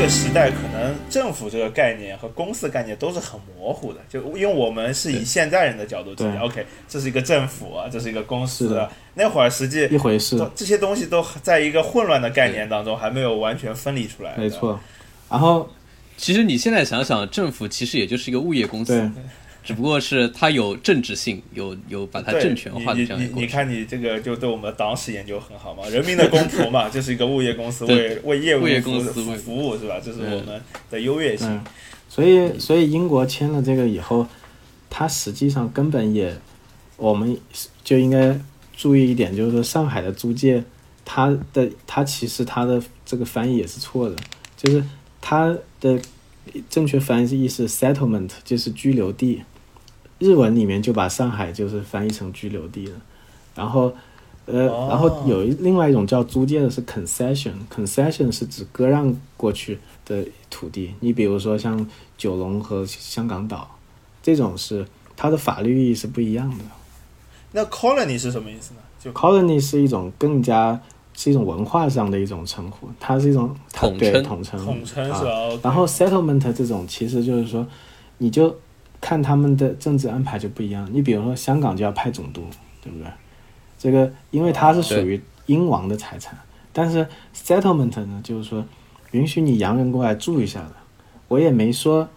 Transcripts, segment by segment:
个时代，可能政府这个概念和公司概念都是很模糊的，就因为我们是以现在人的角度去对，OK，这是一个政府啊，这是一个公司那会儿实际一回事，这些东西都在一个混乱的概念当中，还没有完全分离出来。没错。然后其实你现在想想，政府其实也就是一个物业公司。对，只不过是它有政治性，有有把它对，政权化的你这样一个过程。你你看你这个就对我们的党史研究很好嘛，人民的公仆嘛，就是一个物业公司为为业务物业服公司服服务是吧？这是我们的优越性嗯。，所以所以英国签了这个以后，它实际上根本也，我们就应该注意一点，就是说上海的租界，它的它其实它的这个翻译也是错的，就是它的正确翻译是意思 settlement 就是居留地，日文里面就把上海就是翻译成居留地了，然后。呃，哦然后有一另外一种叫租界的是 concession，concession 是指割让过去的土地。你比如说像九龙和香港岛，这种是它的法律意义是不一样的。那 colony 是什么意思呢？就 colony 是一种更加是一种文化上的一种称呼，它是一种统称统称统称是啊吧然后 settlement 这种其实就是说，你就看他们的政治安排就不一样。你比如说香港就要派总督，对不对？这个因为它是属于英王的财产，但是 settlement 呢，就是说允许你洋人过来住一下的。我也没说，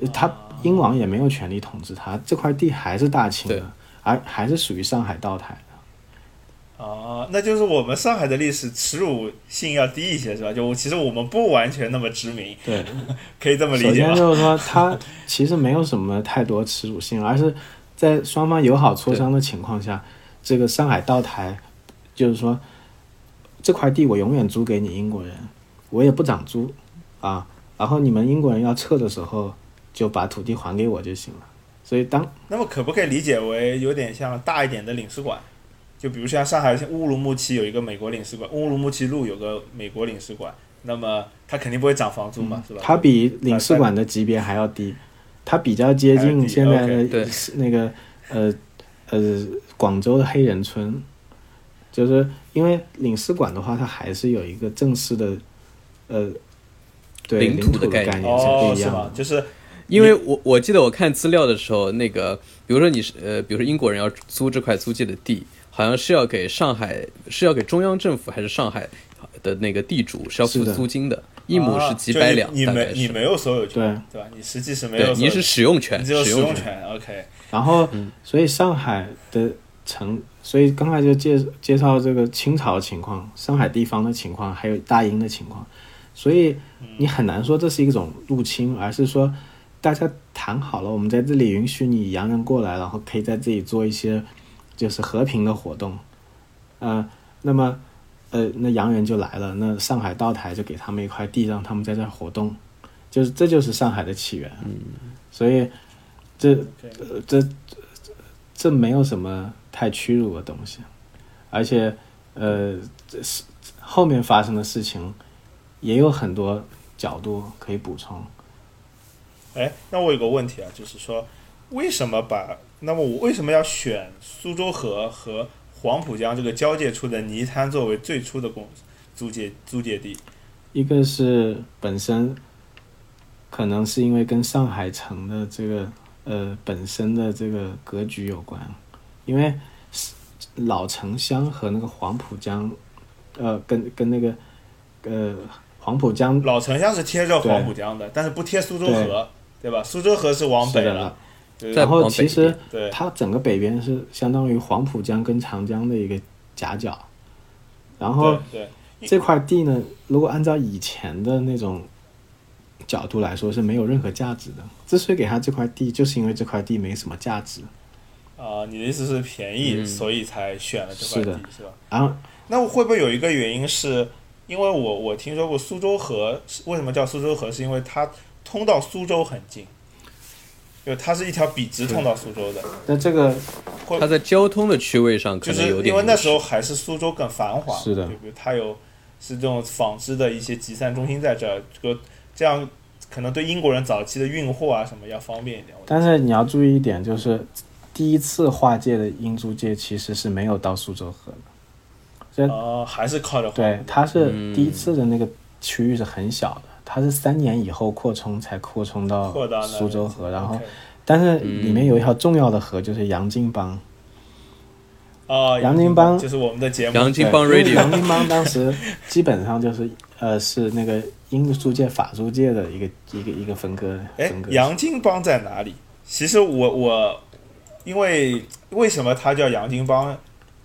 呃他英王也没有权利统治他，这块地还是大清的，而还是属于上海道台的。啊，那就是我们上海的历史耻辱性要低一些是吧？就其实我们不完全那么知名，对，可以这么理首解首？先就是说，它其实没有什么太多耻辱性，而是在双方友好磋商的情况下，这个上海道台就是说，这块地我永远租给你英国人，我也不涨租啊。然后你们英国人要撤的时候，就把土地还给我就行了。所以当那么可不可以理解为有点像大一点的领事馆？就比如像上海乌鲁木齐有一个美国领事馆，乌鲁木齐路有个美国领事馆，那么它肯定不会涨房租嘛，是吧？它比领事馆的级别还要低，它比较接近现在的那个呃呃广州的黑人村，就是因为领事馆的话，它还是有一个正式的呃对领土土的概念是哦，是吗不一样的？。就是因为我我记得我看资料的时候，那个比如说你是呃，比如说英国人要租这块租界的地，好像是要给上海是要给中央政府还是上海的那个地主是要付租金的，一亩是几啊百两，就你。没你没有所有权，对对吧？你实际是没有你是使用权，你只有使用用。权，OK。然后嗯所以上海的城，所以刚才就介介绍这个清朝的情况，上海地方的情况，还有大英的情况，所以你很难说这是一种入侵，而是说大家谈好了，我们在这里允许你洋人过来，然后可以在这里做一些就是和平的活动，呃，那么呃那洋人就来了，那上海道台就给他们一块地，让他们在这儿活动，就是这就是上海的起源，嗯，所以这。呃，这这这没有什么太屈辱的东西，而且呃，这是后面发生的事情也有很多角度可以补充。哎，那我有个问题啊，就是说，为什么把那么我为什么要选苏州河和黄浦江这个交界处的泥滩作为最初的公租界租界地？一个是本身可能是因为跟上海城的这个呃本身的这个格局有关，因为是老城乡和那个黄浦江，呃，跟跟那个呃黄浦江老城乡是贴着黄浦江的，但是不贴苏州河，对吧？苏州河是往北的了，然后其实它整个北边是相当于黄浦江跟长江的一个夹角，然后这块地呢，如果按照以前的那种角度来说是没有任何价值的。之所以给他这块地，就是因为这块地没什么价值。啊、你的意思是便宜，嗯所以才选了这块是的地，是吧？然后那会不会有一个原因是，因为我我听说过苏州河，为什么叫苏州河？是因为它通到苏州很近，就它是一条笔直通到苏州的，那这个它在交通的区位上可就是能有点就是，因为那时候还是苏州更繁华，是的。就比如它有是这种纺织的一些集散中心在这儿，这个这样可能对英国人早期的运货啊什么要方便一点。但是你要注意一点，就是第一次划界的英租界其实是没有到苏州河的。这呃，还是靠着黄对，它是嗯。第一次的那个区域是很小的，它是三年以后扩充才扩充到苏州河，然后但是里面有一条重要的河就是杨泾浜，哦，杨金帮就是我们的节目，杨金帮 Radio 洋泾浜当时基本上就是呃是那个英租界、法租界的一个一个一个分割哎分，割。洋泾浜在哪里？其实我我，因为为什么它叫洋泾浜？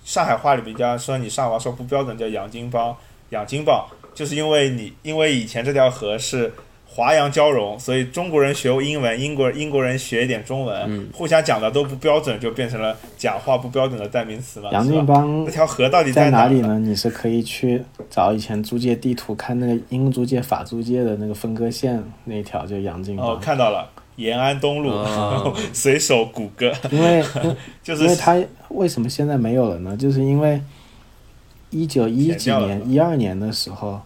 上海话里面叫说你上海话说不标准，叫洋泾浜、洋泾浜，就是因为你因为以前这条河是华洋交融，所以中国人学英文，英国英国人学一点中文，嗯互相讲的都不标准，就变成了讲话不标准的代名词嘛。洋是吧泾浜那条河到底在哪哪里？呢？你是可以去找以前租界地图，看那个英租界、法租界的那个分割线那一条，就洋泾哦，看到了，延安东路，哦 随手谷歌，因为 就是因为它为什么现在没有了呢？就是因为一九一几年、一二年的时候，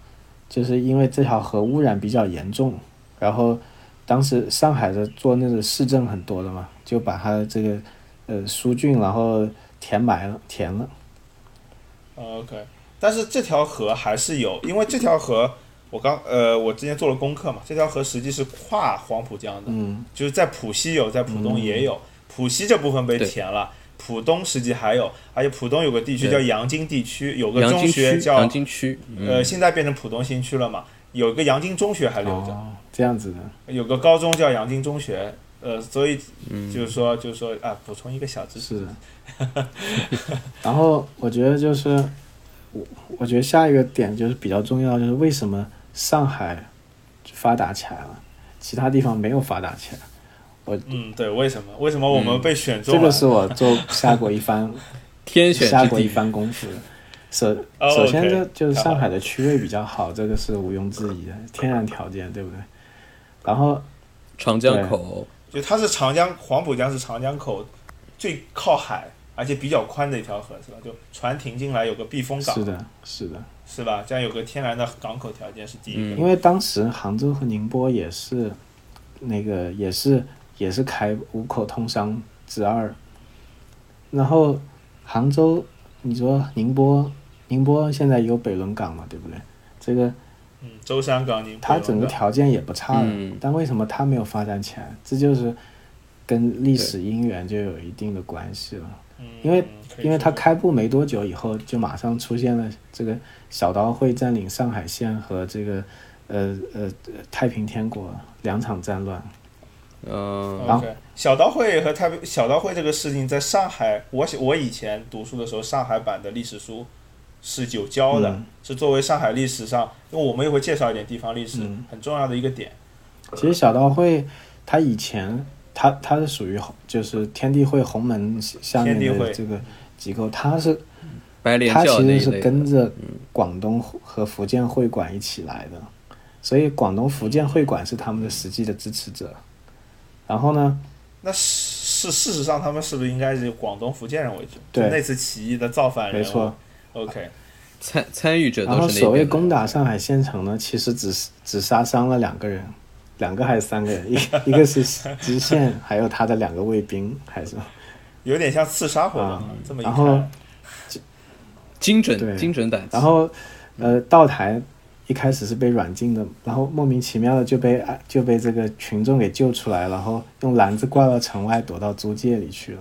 就是因为这条河污染比较严重，然后当时上海的做那个市政很多的嘛，就把它的这个呃疏浚，然后填埋了，填了。OK，但是这条河还是有，因为这条河我刚呃我之前做了功课嘛，这条河实际是跨黄浦江的，嗯，就是在浦西有，在浦东也有，浦西这部分被填了。浦东实际还有，而且浦东有个地区叫杨金地区，有个中学叫杨金区，嗯。呃，现在变成浦东新区了嘛，有个杨金中学还留着，哦，这样子的，有个高中叫杨金中学，呃，所以嗯。就是说就是说啊，补充一个小知识。然后我觉得就是我，我觉得下一个点就是比较重要，就是为什么上海发达起来了，其他地方没有发达起来。嗯，对，为什么？为什么我们被选中了？这个是我做下过一番 天选下过一，番功夫的。首哦首先 OK，就就是上海的区位比较好，这个是毋庸置疑的天然条件，对不对？然后长江口，就它是长江黄浦江是长江口最靠海，而且比较宽的一条河，是吧？就船停进来有个避风港，是的，是的，是吧？这样有个天然的港口条件是第一个。嗯因为当时杭州和宁波也是那个也是也是开五口通商之二，然后杭州，你说宁波，宁波现在有北仑港嘛，对不对？这个嗯，舟山港宁波它整个条件也不差的，嗯但为什么它没有发展起来？这就是跟历史因缘就有一定的关系了。嗯因为因为它开埠没多久以后，就马上出现了这个小刀会占领上海县和这个呃呃太平天国两场战乱。嗯，然后小刀会和太平小刀会这个事情，在上海，我我以前读书的时候，上海版的历史书是有教的，嗯。是作为上海历史上，因为我们也会介绍一点地方历史、嗯。很重要的一个点。其实小刀会它以前它它是属于就是天地会洪门下面天地会。的这个机构，它是白莲它其实是跟着广东和福建会馆一起来的，所以广东福建会馆是他们的实际的支持者。然后呢，那是事实上，他们是不是应该是以广东、福建人为主？对那次起义的造反人。没错。OK，参参与者然后都是那所谓攻打上海县城呢，其实只是只杀伤了两个人，两个还是三个人，一一个是知县，还有他的两个卫兵，还是 有点像刺杀活动。啊这么一然后看，精准精准打击，然后呃道台一开始是被软禁的，然后莫名其妙的就被就被这个群众给救出来，然后用篮子挂到城外，躲到租界里去了。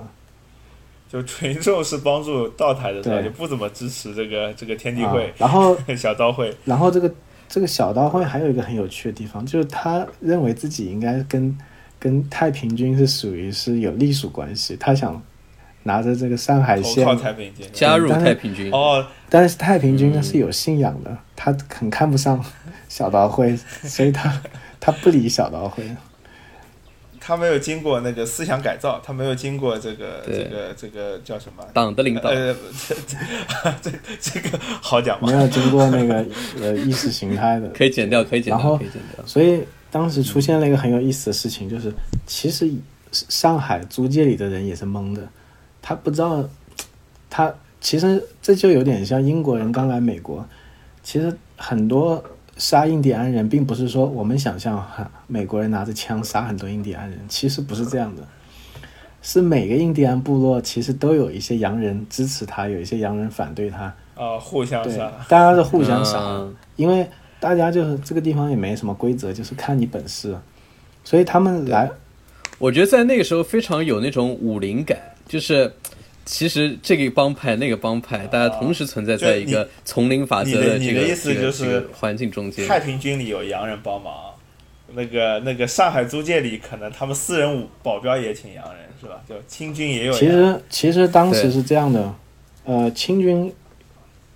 就群众是帮助道台的？对就不怎么支持这个这个天地啊会、然后 小刀会。然后这个这个小刀会还有一个很有趣的地方，就是他认为自己应该跟跟太平军是属于是有隶属关系，他想拿着这个上海投县靠太平军。加入太平军，哦，但是太平军呢嗯是有信仰的，他很看不上 小刀会，所以他他不理小刀会。他没有经过那个思想改造，他没有经过这个这个这个叫什么？党的领导，呃，这这这个好讲吗没？有经过那个 呃意识形态的，可以剪掉，可以剪掉，然后可以剪掉。所以当时出现了一个很有意思的事情，就是其实上海租界里的人也是懵的，他不知道，他其实这就有点像英国人刚来美国，其实很多杀印第安人，并不是说我们想象哈美国人拿着枪杀很多印第安人，其实不是这样的。是每个印第安部落其实都有一些洋人支持他，有一些洋人反对他，啊，互相对杀。，大家是互相杀，嗯因为大家就是这个地方也没什么规则，就是看你本事。所以他们来，我觉得在那个时候非常有那种武林感，就是其实这个帮派那个帮派，大家同时存在在一个丛林法则你的你这个的意思就是这个环境中间。太平军里有洋人帮忙，那个那个上海租界里可能他们私人武保镖也请洋人是吧？就清军也有其。实其实当时是这样的，呃，清军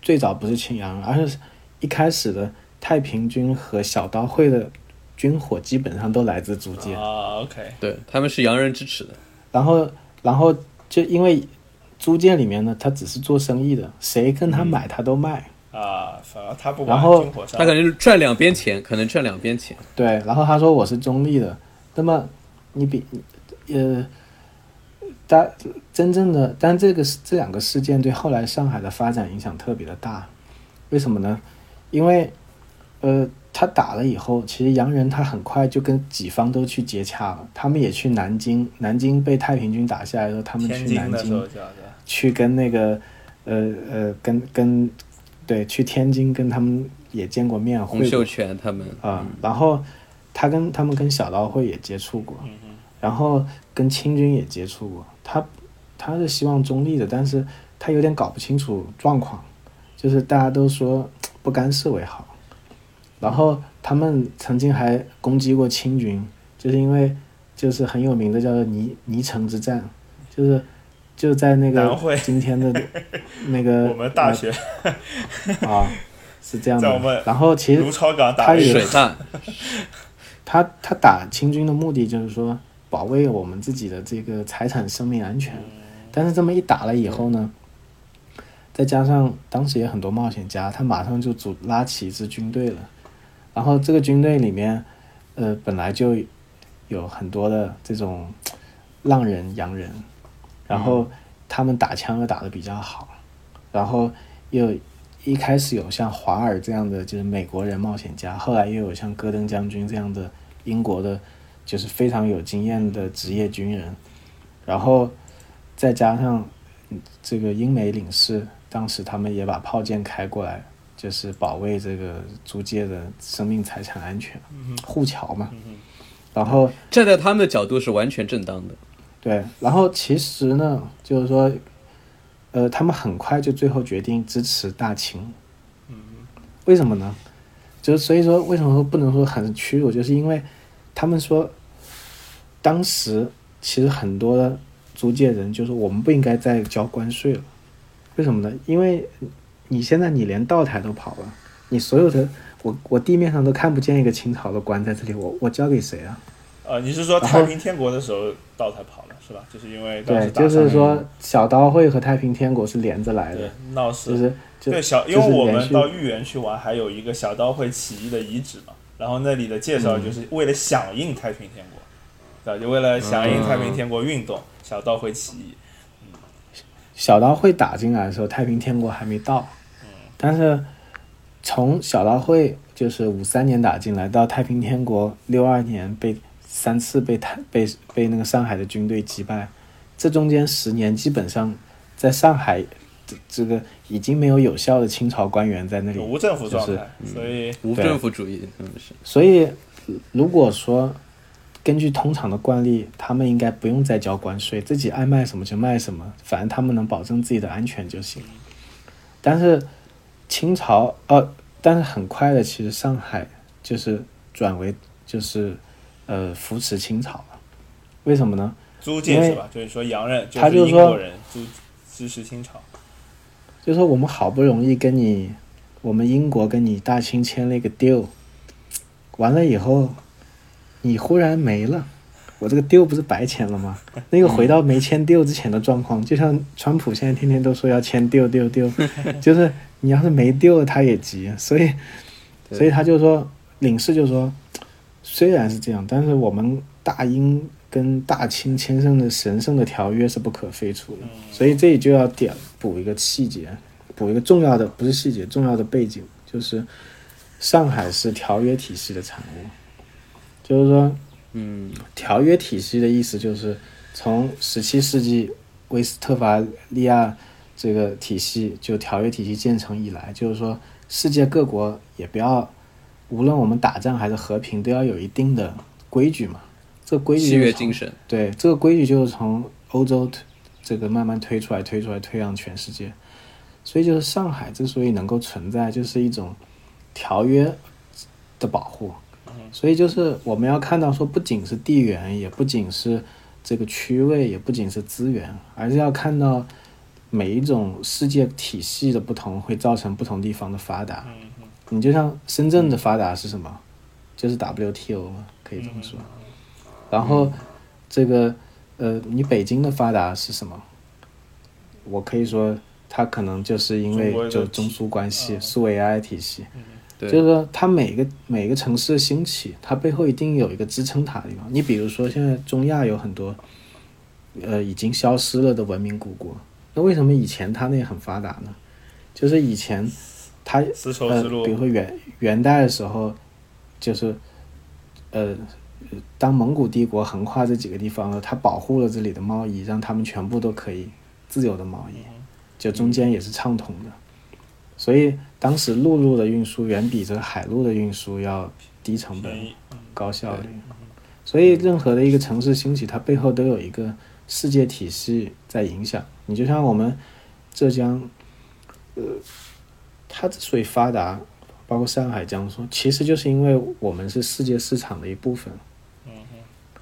最早不是请洋人，而是一开始的太平军和小刀会的军火基本上都来自租界。啊，OK，对，他们是洋人支持的。然后，然后就因为租界里面呢，他只是做生意的，谁跟他买他都卖。啊，反而他不管然后他可能赚两边钱，可能赚两边钱。对，然后他说我是中立的，那么你比呃，但真正的，但这个是这两个事件对后来上海的发展影响特别的大，为什么呢？因为呃，他打了以后，其实洋人他很快就跟己方都去接洽了，他们也去南京，南京被太平军打下来的时候，他们去南京，去跟那个呃呃跟跟对去天津跟他们也见过面，会洪秀全他们啊，然后他跟他们跟小刀会也接触过，嗯然后跟清军也接触过。他他是希望中立的，但是他有点搞不清楚状况，就是大家都说不干涉为好。然后他们曾经还攻击过清军，就是因为就是很有名的叫做泥泥城之战，就是就在那个今天的 那个我们大学。啊是这样的。然后其实卢超港打他也水战，他他打清军的目的就是说保卫我们自己的这个财产生命安全，但是这么一打了以后呢，再加上当时也很多冒险家，他马上就组拉起一支军队了，然后这个军队里面，呃，本来就有很多的这种浪人洋人，然后他们打枪又打得比较好，然后又一开始有像华尔这样的就是美国人冒险家，后来又有像戈登将军这样的英国的，就是非常有经验的职业军人，然后再加上嗯这个英美领事，当时他们也把炮舰开过来，就是保卫这个租界的生命财产安全，护桥嘛。然后站在他们的角度是完全正当的。对，然后其实呢，就是说，呃，他们很快就最后决定支持大清。为什么呢？就是所以说，为什么说不能说很屈辱，就是因为他们说，当时其实很多的租界人就说我们不应该再交关税了。为什么呢？因为你现在你连道台都跑了，你所有的我我地面上都看不见一个清朝的官在这里，我我交给谁啊？呃，你是说太平天国的时候道台跑了是吧？就是因为当对，就是说小刀会和太平天国是连着来对的，闹事，就是就对小，因为我们到豫园去玩，还有一个小刀会起义的遗址嘛，然后那里的介绍就是为了响应太平天国，对吧？就为了响应太平天国运动，小刀会起义。小刀会打进来的时候，太平天国还没到，但是从小刀会就是五三年打进来，到太平天国六二年被三次被太被被那个上海的军队击败，这中间十年基本上在上海这这个已经没有有效的清朝官员在那里无政府状就是态，所以无政府主义，所以，如果说根据通常的惯例，他们应该不用再交关税，自己爱卖什么就卖什么，反正他们能保证自己的安全就行。但是清朝，呃，但是很快的，其实上海就是转为就是呃扶持清朝了。为什么呢？租界是吧？就是说洋人是他就说英国人租支持清朝，就是说我们好不容易跟你，我们英国跟你大清签了一个 deal，完了以后，你忽然没了，我这个 deal 不是白签了吗？那个回到没签 deal 之前的状况，就像川普现在天天都说要签 deal deal deal，就是你要是没 deal 他也急，所以所以他就说，领事就说，虽然是这样，但是我们大英跟大清签订的神圣的条约是不可废除的，所以这里就要点补一个细节，补一个重要的不是细节，重要的背景就是上海是条约体系的产物，就是说嗯，条约体系的意思就是从十七世纪威斯特伐利亚这个体系就条约体系建成以来，就是说世界各国也不要无论我们打仗还是和平，都要有一定的规矩嘛。这个规矩契就是从约精神，对，这个规矩就是从欧洲推这个慢慢推出来、推出来、推向全世界。所以就是上海之所以能够存在，就是一种条约的保护。所以就是我们要看到说，不仅是地缘，也不仅是这个区位，也不仅是资源，而是要看到每一种世界体系的不同，会造成不同地方的发达。你就像深圳的发达是什么？就是 WTO 嘛，可以这么说。然后这个呃，你北京的发达是什么？我可以说，它可能就是因为就中苏关系、苏维埃体系，对，就是说它每个每个城市的兴起，它背后一定有一个支撑它的地方。你比如说，现在中亚有很多呃已经消失了的文明古国，那为什么以前它那很发达呢？就是以前它丝绸呃之，路比如说元元代的时候，就是呃，当蒙古帝国横跨这几个地方了，它保护了这里的贸易，让他们全部都可以自由的贸易，就中间也是畅通的。所以当时陆路的运输远比这个海路的运输要低成本、高效率。所以任何的一个城市兴起，它背后都有一个世界体系在影响。你就像我们浙江，呃，它之所以发达，包括上海、江苏，其实就是因为我们是世界市场的一部分。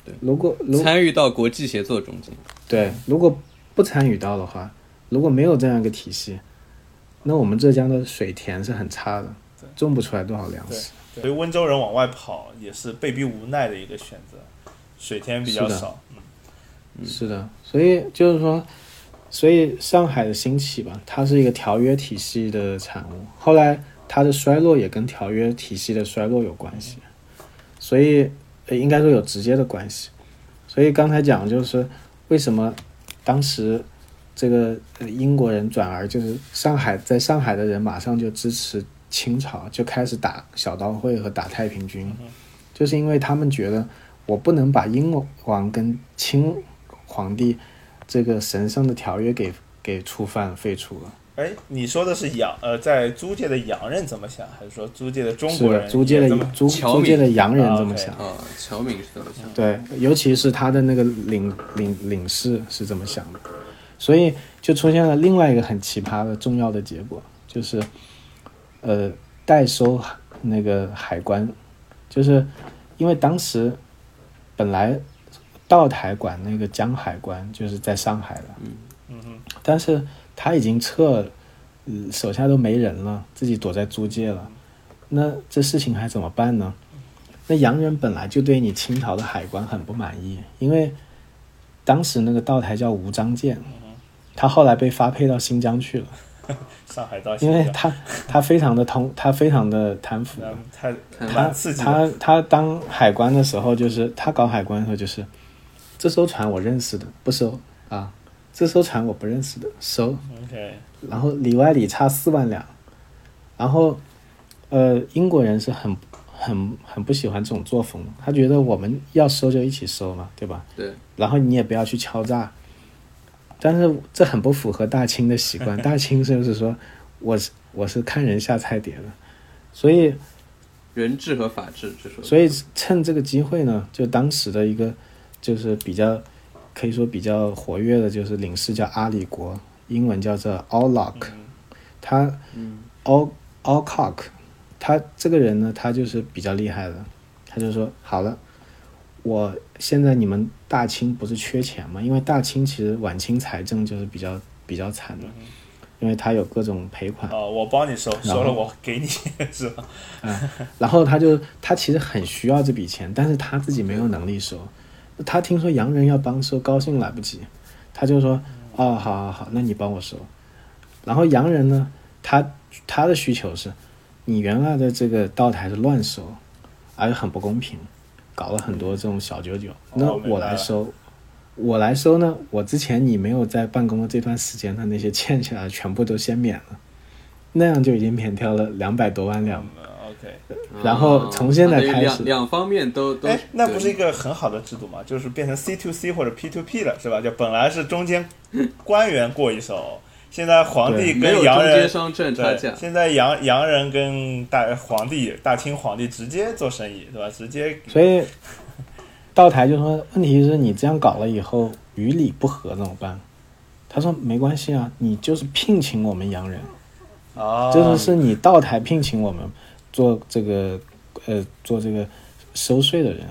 对如果如参与到国际协作中间。对，如果不参与到的话，如果没有这样一个体系，那我们浙江的水田是很差的，种不出来多少粮食。所以温州人往外跑也是被逼无奈的一个选择，水田比较少，嗯是的，所以就是说，所以上海的兴起吧，它是一个条约体系的产物。后来它的衰落也跟条约体系的衰落有关系，所以呃应该说有直接的关系。所以刚才讲就是为什么当时这个呃英国人转而就是上海在上海的人马上就支持清朝，就开始打小刀会和打太平军，就是因为他们觉得我不能把英王跟清皇帝这个神圣的条约给给触犯废除了。哎，你说的是洋呃，在租界的洋人怎么想，还是说租界的中，国人租界的租租界的洋人怎么想。啊，乔敏是怎么想。对，尤其是他的那个领领领事是怎么想的，所以就出现了另外一个很奇葩的重要的结果，就是呃代收那个海关，就是因为当时本来道台管那个江海关就是在上海的，嗯。嗯，但是他已经撤手下都没人了，自己躲在租界了，那这事情还怎么办呢？那洋人本来就对你清朝的海关很不满意，因为当时那个道台叫吴章建，他后来被发配到新疆去了，上海到因新疆，为他他非常的通，他非常的贪腐，他他他他当海关的时候，就是他搞海关的时候，就是这艘船我认识的不收啊，这艘船我不认识的收，OK，然后里外里差四万两，然后呃英国人是很很很不喜欢这种作风，他觉得我们要收就一起收嘛，对吧？对，然后你也不要去敲诈，但是这很不符合大清的习惯，大清就是说我是我是看人下菜碟的，所以人治和法治，这说所以趁这个机会呢，就当时的一个就是比较可以说比较活跃的，就是领事叫阿里国，英文叫做 Alloc，他 Al Alcock，他这个人呢，他就是比较厉害的，他就说好了，我现在你们大清不是缺钱吗？因为大清其实晚清财政就是比较比较惨的，因为他有各种赔款。哦，我帮你收，收了我给你，是吧？嗯 然后他就他其实很需要这笔钱，但是他自己没有能力收。他听说洋人要帮收，高兴来不及，他就说：“哦，好好好，那你帮我收。”然后洋人呢，他他的需求是，你原来的这个道台是乱收，而且很不公平，搞了很多这种小九九。那我来收，我来收呢，我之前你没有在办公的这段时间的那些欠下来全部都先免了，那样就已经免掉了两百多万两。嗯 OK，然后从现在开始两两方面都都哎，那不是一个很好的制度吗？就是变成 C to C 或者 P to P 了，是吧？就本来是中间官员过一手，现在皇帝跟洋人间商赚差对，价。现在洋洋人跟大皇帝、大清皇帝直接做生意，对吧？直接所以道台就说，问题是你这样搞了以后，与理不合怎么办？他说没关系啊，你就是聘请我们洋人，啊，就是是你道台聘请我们做这个呃做这个收税的人，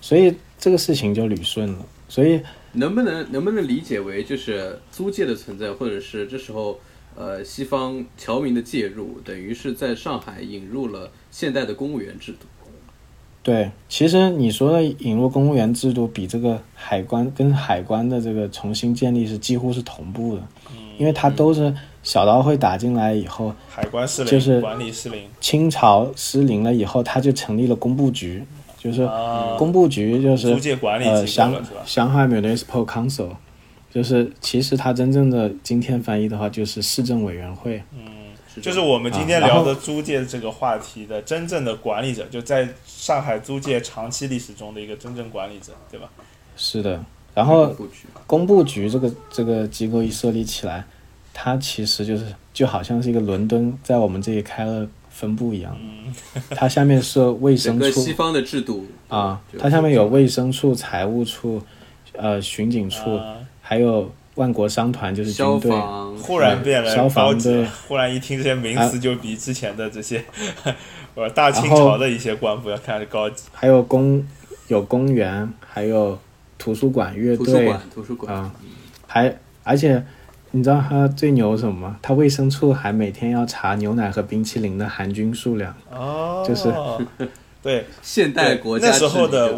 所以这个事情就捋顺了。所以能不能能不能理解为就是租界的存在，或者是这时候呃西方侨民的介入，等于是在上海引入了现代的公务员制度。对，其实你说的引入公务员制度，比这个海关跟海关的这个重新建立是几乎是同步的，因为它都是小刀会打进来以后，海关失灵，就是管理失灵清朝失灵了以后，他就成立了工部局，就是啊，工部局就是租界管理机构呃上了是吧？上海 Municipal Council，就是其实它真正的今天翻译的话就是市政委员会。嗯就是我们今天聊的租界这个话题的真正的管理者，就在上海租界长期历史中的一个真正管理者，对吧？是的，然后布局工部局这个这个机构一设立起来，它其实就是就好像是一个伦敦在我们这里开了分布一样，它下面是卫生处整个西方的制度啊，它下面有卫生处、财务处、呃巡警处，啊。还有万国商团就是消军队，防忽然变了消了防队忽然一听这些名词就比之前的这些，呃，大清朝的一些官府要看着高级。还有公有公园，还有图书馆、乐队图书馆图书馆。啊，还而且你知道他最牛什么吗？它卫生处还每天要查牛奶和冰淇淋的含菌数量。哦，就是 对，现代国家那时候的。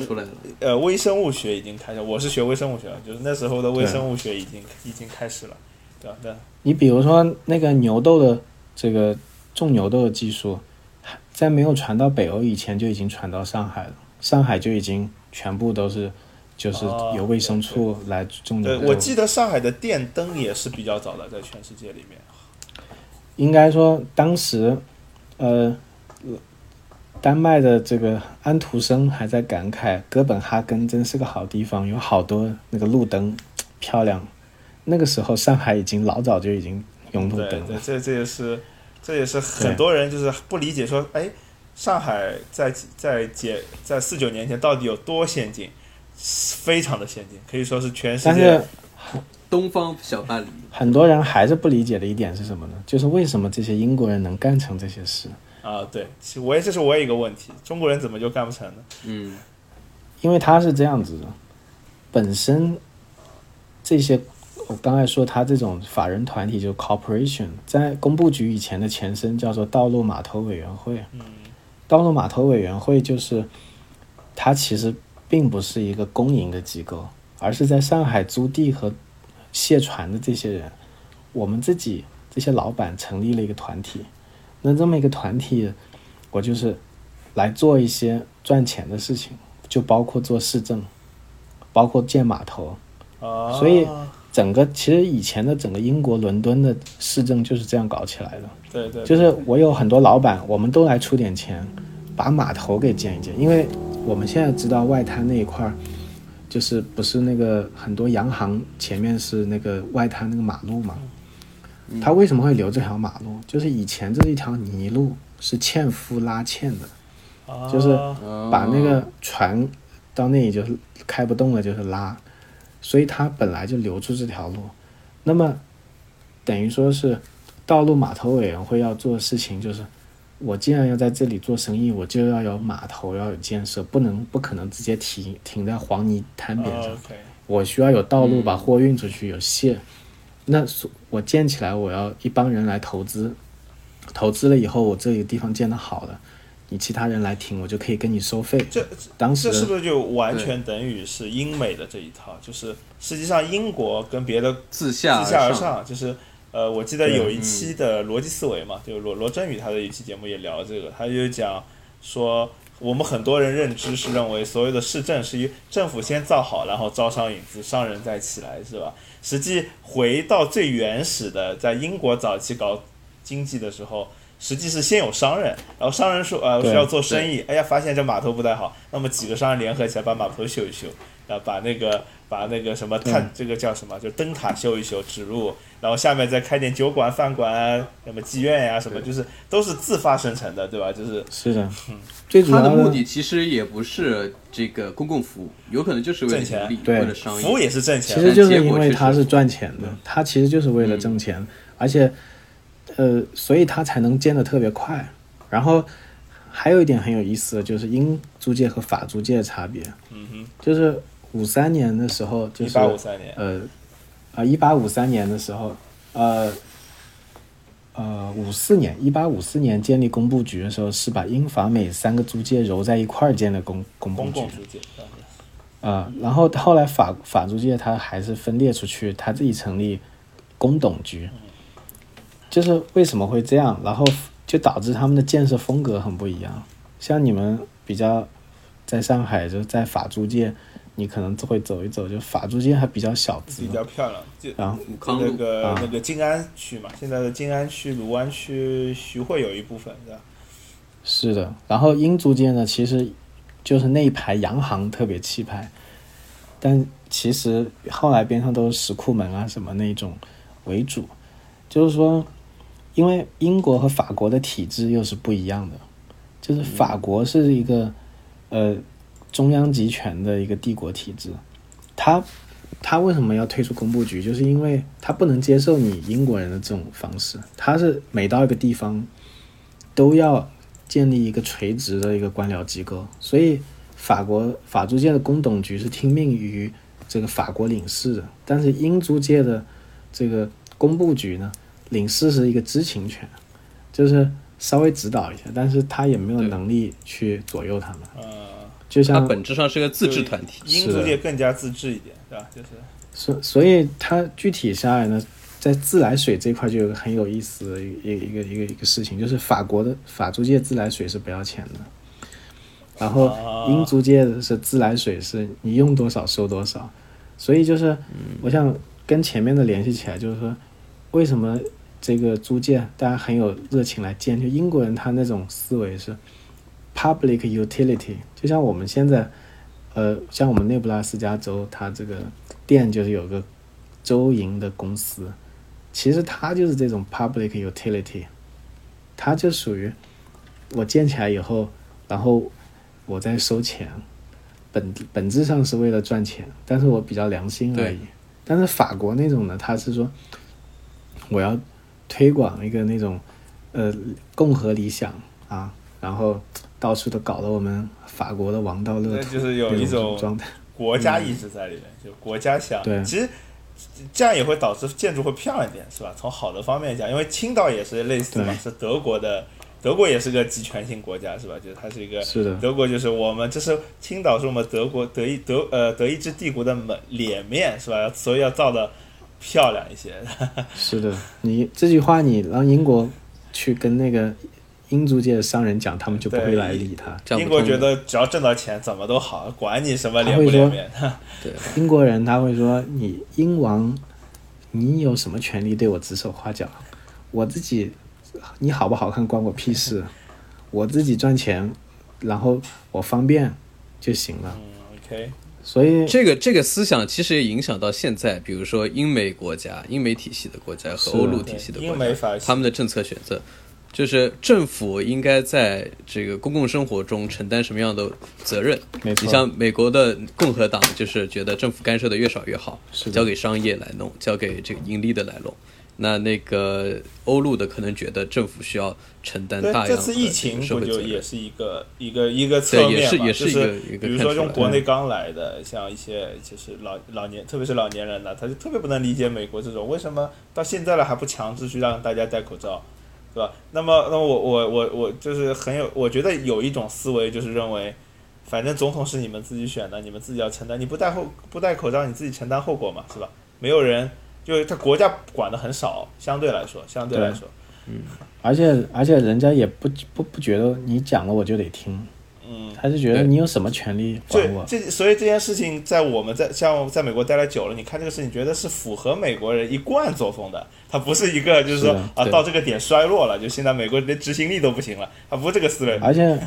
呃，微生物学已经开始，我是学微生物学的，就是那时候的微生物学已经已经开始了，对吧？对，你比如说那个牛痘的这个种牛痘的技术，在没有传到北欧以前就已经传到上海了，上海就已经全部都是就是哦由卫生处来种牛对，我记得上海的电灯也是比较早的，在全世界里面。应该说当时，呃，丹麦的这个安徒生还在感慨哥本哈根真是个好地方，有好多那个路灯，漂亮。那个时候上海已经老早就已经用路对对，灯了。这这也是这也是很多人就是不理解说，哎，上海在在解在四九年前到底有多先进？非常的先进，可以说是全世但界是东方小巴黎，很多人还是不理解的一点是什么呢？就是为什么这些英国人能干成这些事？啊。对，其实我也这是我也一个问题，中国人怎么就干不成呢？嗯，因为他是这样子的，本身这些我刚才说他这种法人团体就是 corporation，在工部局以前的前身叫做道路码头委员会。嗯道路码头委员会就是它其实并不是一个公营的机构，而是在上海租地和卸船的这些人，我们自己这些老板成立了一个团体。那这么一个团体，我就是来做一些赚钱的事情，就包括做市政，包括建码头。啊，所以整个其实以前的整个英国伦敦的市政就是这样搞起来的。对对，就是我有很多老板，我们都来出点钱，把码头给建一建。因为我们现在知道外滩那一块儿，就是不是那个很多洋行前面是那个外滩那个马路嘛？它为什么会留这条马路？就是以前这是一条泥路，是纤夫拉纤的，啊就是哦把那个船到那里就是开不动了，就是拉，所以他本来就留住这条路。那么等于说是道路码头委员会要做的事情，就是我既然要在这里做生意，我就要有码头，要有建设，不能不可能直接停停在黄泥滩边上。我需要有道路把货运出去，有线。那所我建起来，我要一帮人来投资，投资了以后，我这个地方建得好了，你其他人来停，我就可以跟你收费。这当时这是不是就完全等于是英美的这一套？就是实际上英国跟别的自下自下而，上，就是呃，我记得有一期的逻辑思维嘛，就罗罗振宇他的一期节目也聊这个，他就讲说，我们很多人认知是认为所有的市政是由政府先造好，然后招商引资，商人再起来，是吧？实际回到最原始的，在英国早期搞经济的时候。实际是先有商人，然后商人说呃对需要做生意，哎呀发现这码头不太好，那么几个商人联合起来把码头修一修，然后把那个把那个什么探这个叫什么，就灯塔修一修指路，然后下面再开点酒馆、饭馆啊，什么妓院呀、什么，就是都是自发生成的，对吧？就是是的，最主要它的目的其实也不是这个公共服务，有可能就是为了挣钱，对为了商服务。也是挣钱，其实就是因为它是赚钱的，它其实就是为了挣钱，而且，呃，所以它才能建的特别快。然后还有一点很有意思的就是英租界和法租界的差别，嗯哼，就是五三年的时候，就是一八五三年，呃，啊，一八五三年的时候，呃，呃，五四年，一八五四年建立工部局的时候，是把英法美三个租界揉在一块儿建的工工部局啊、然后后来法法租界它还是分裂出去，它自己成立工董局，就是为什么会这样？然后就导致他们的建设风格很不一样。像你们比较在上海，就在法租界，你可能会走一走，就法租界还比较小资比，较漂亮，就然后康那个、啊。那个静安区嘛，现在的静安区、卢湾区、徐汇有一部分，对吧？是的，然后英租界呢，其实就是那一排洋行特别气派，但其实后来边上都是石库门啊什么那种为主，就是说，因为英国和法国的体制又是不一样的，就是法国是一个呃中央集权的一个帝国体制，他他为什么要退出工部局？就是因为他不能接受你英国人的这种方式，他是每到一个地方都要建立一个垂直的一个官僚机构，所以法国法租界的工董局是听命于这个法国领事的，但是英租界的这个工部局呢，领事是一个知情权，就是稍微指导一下，但是他也没有能力去左右他们，就像本质上是个自治团体。英租界更加自治一点，对吧？就是所所以它具体下来呢，在自来水这块就有个很有意思的一个一个一个一个事情，就是法国的法租界自来水是不要钱的，然后啊英租界的是自来水是你用多少收多少，所以就是我想跟前面的联系起来，就是说为什么这个租界大家很有热情来建，就英国人他那种思维是 public utility，就像我们现在。呃，像我们内布拉斯加州，它这个店就是有个州营的公司，其实它就是这种 public utility，它就属于我建起来以后，然后我再收钱，本本质上是为了赚钱，但是我比较良心而已。但是法国那种呢，它是说我要推广一个那种呃共和理想啊，然后到处都搞得我们法国的王道乐土，就是有一种种状态。国家意志在里面，就国家想。对其实这样也会导致建筑会漂亮一点，是吧？从好的方面讲，因为青岛也是类似嘛，是德国的，德国也是个集权性国家，是吧？就是它是一个是的，德国就是我们，这是青岛是我们德国德意德呃德意志帝国的门脸面是吧？所以要造的漂亮一些。是的，你这句话你让英国去跟那个英租界的商人讲，他们就不会来理他。英国觉得只要挣到钱，怎么都好，管你什么脸他会说不脸面。英国人他会说：“你英王，你有什么权利对我指手画脚？我自己，你好不好看关我屁事，我自己赚钱，然后我方便就行了。嗯，OK，所以这个这个思想其实也影响到现在，比如说英美国家、英美体系的国家和欧陆体系的国家英美法，系他们的政策选择，就是政府应该在这个公共生活中承担什么样的责任。没错你像美国的共和党，就是觉得政府干涉的越少越好是，交给商业来弄，交给这个盈利的来弄。那那个欧陆的可能觉得政府需要承担，大量的这次疫情社不就会责任。也是一个一个一个侧面嘛，也是也是一个一个比如说看出来从国内刚来的，像一些就是老老年，特别是老年人呢，他就特别不能理解美国这种为什么到现在了还不强制去让大家戴口罩，对吧？那么，那么我我我我就是很有，我觉得有一种思维就是认为，反正总统是你们自己选的，你们自己要承担，你不戴后不戴口罩，你自己承担后果嘛，是吧？没有人，就是他国家管的很少，相对来说，相对来说，嗯而且而且人家也不不不觉得你讲了我就得听，嗯。他是觉得你有什么权利这管我？这所以这件事情在我们在像在美国待了久了，你看这个事情，觉得是符合美国人一贯作风的，他不是一个就是说是啊到这个点衰落了，就现在美国连执行力都不行了，他不是这个思维。而且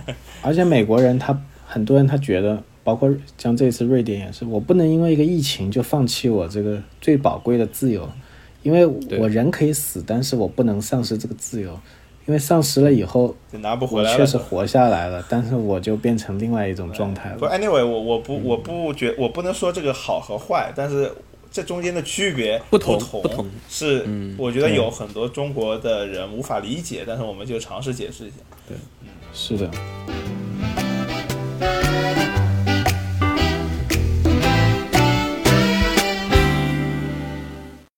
而且美国人他很多人他觉得包括像这次瑞典也是，我不能因为一个疫情就放弃我这个最宝贵的自由，因为我人可以死，但是我不能丧失这个自由，因为丧失了以后，就拿不回来了。确实活下来了，但是我就变成另外一种状态了不。，anyway，我我不我不觉我不能说这个好和坏，但是这中间的区别不同同不同是嗯我觉得有很多中国的人无法理解，但是我们就尝试解释一下。对是的，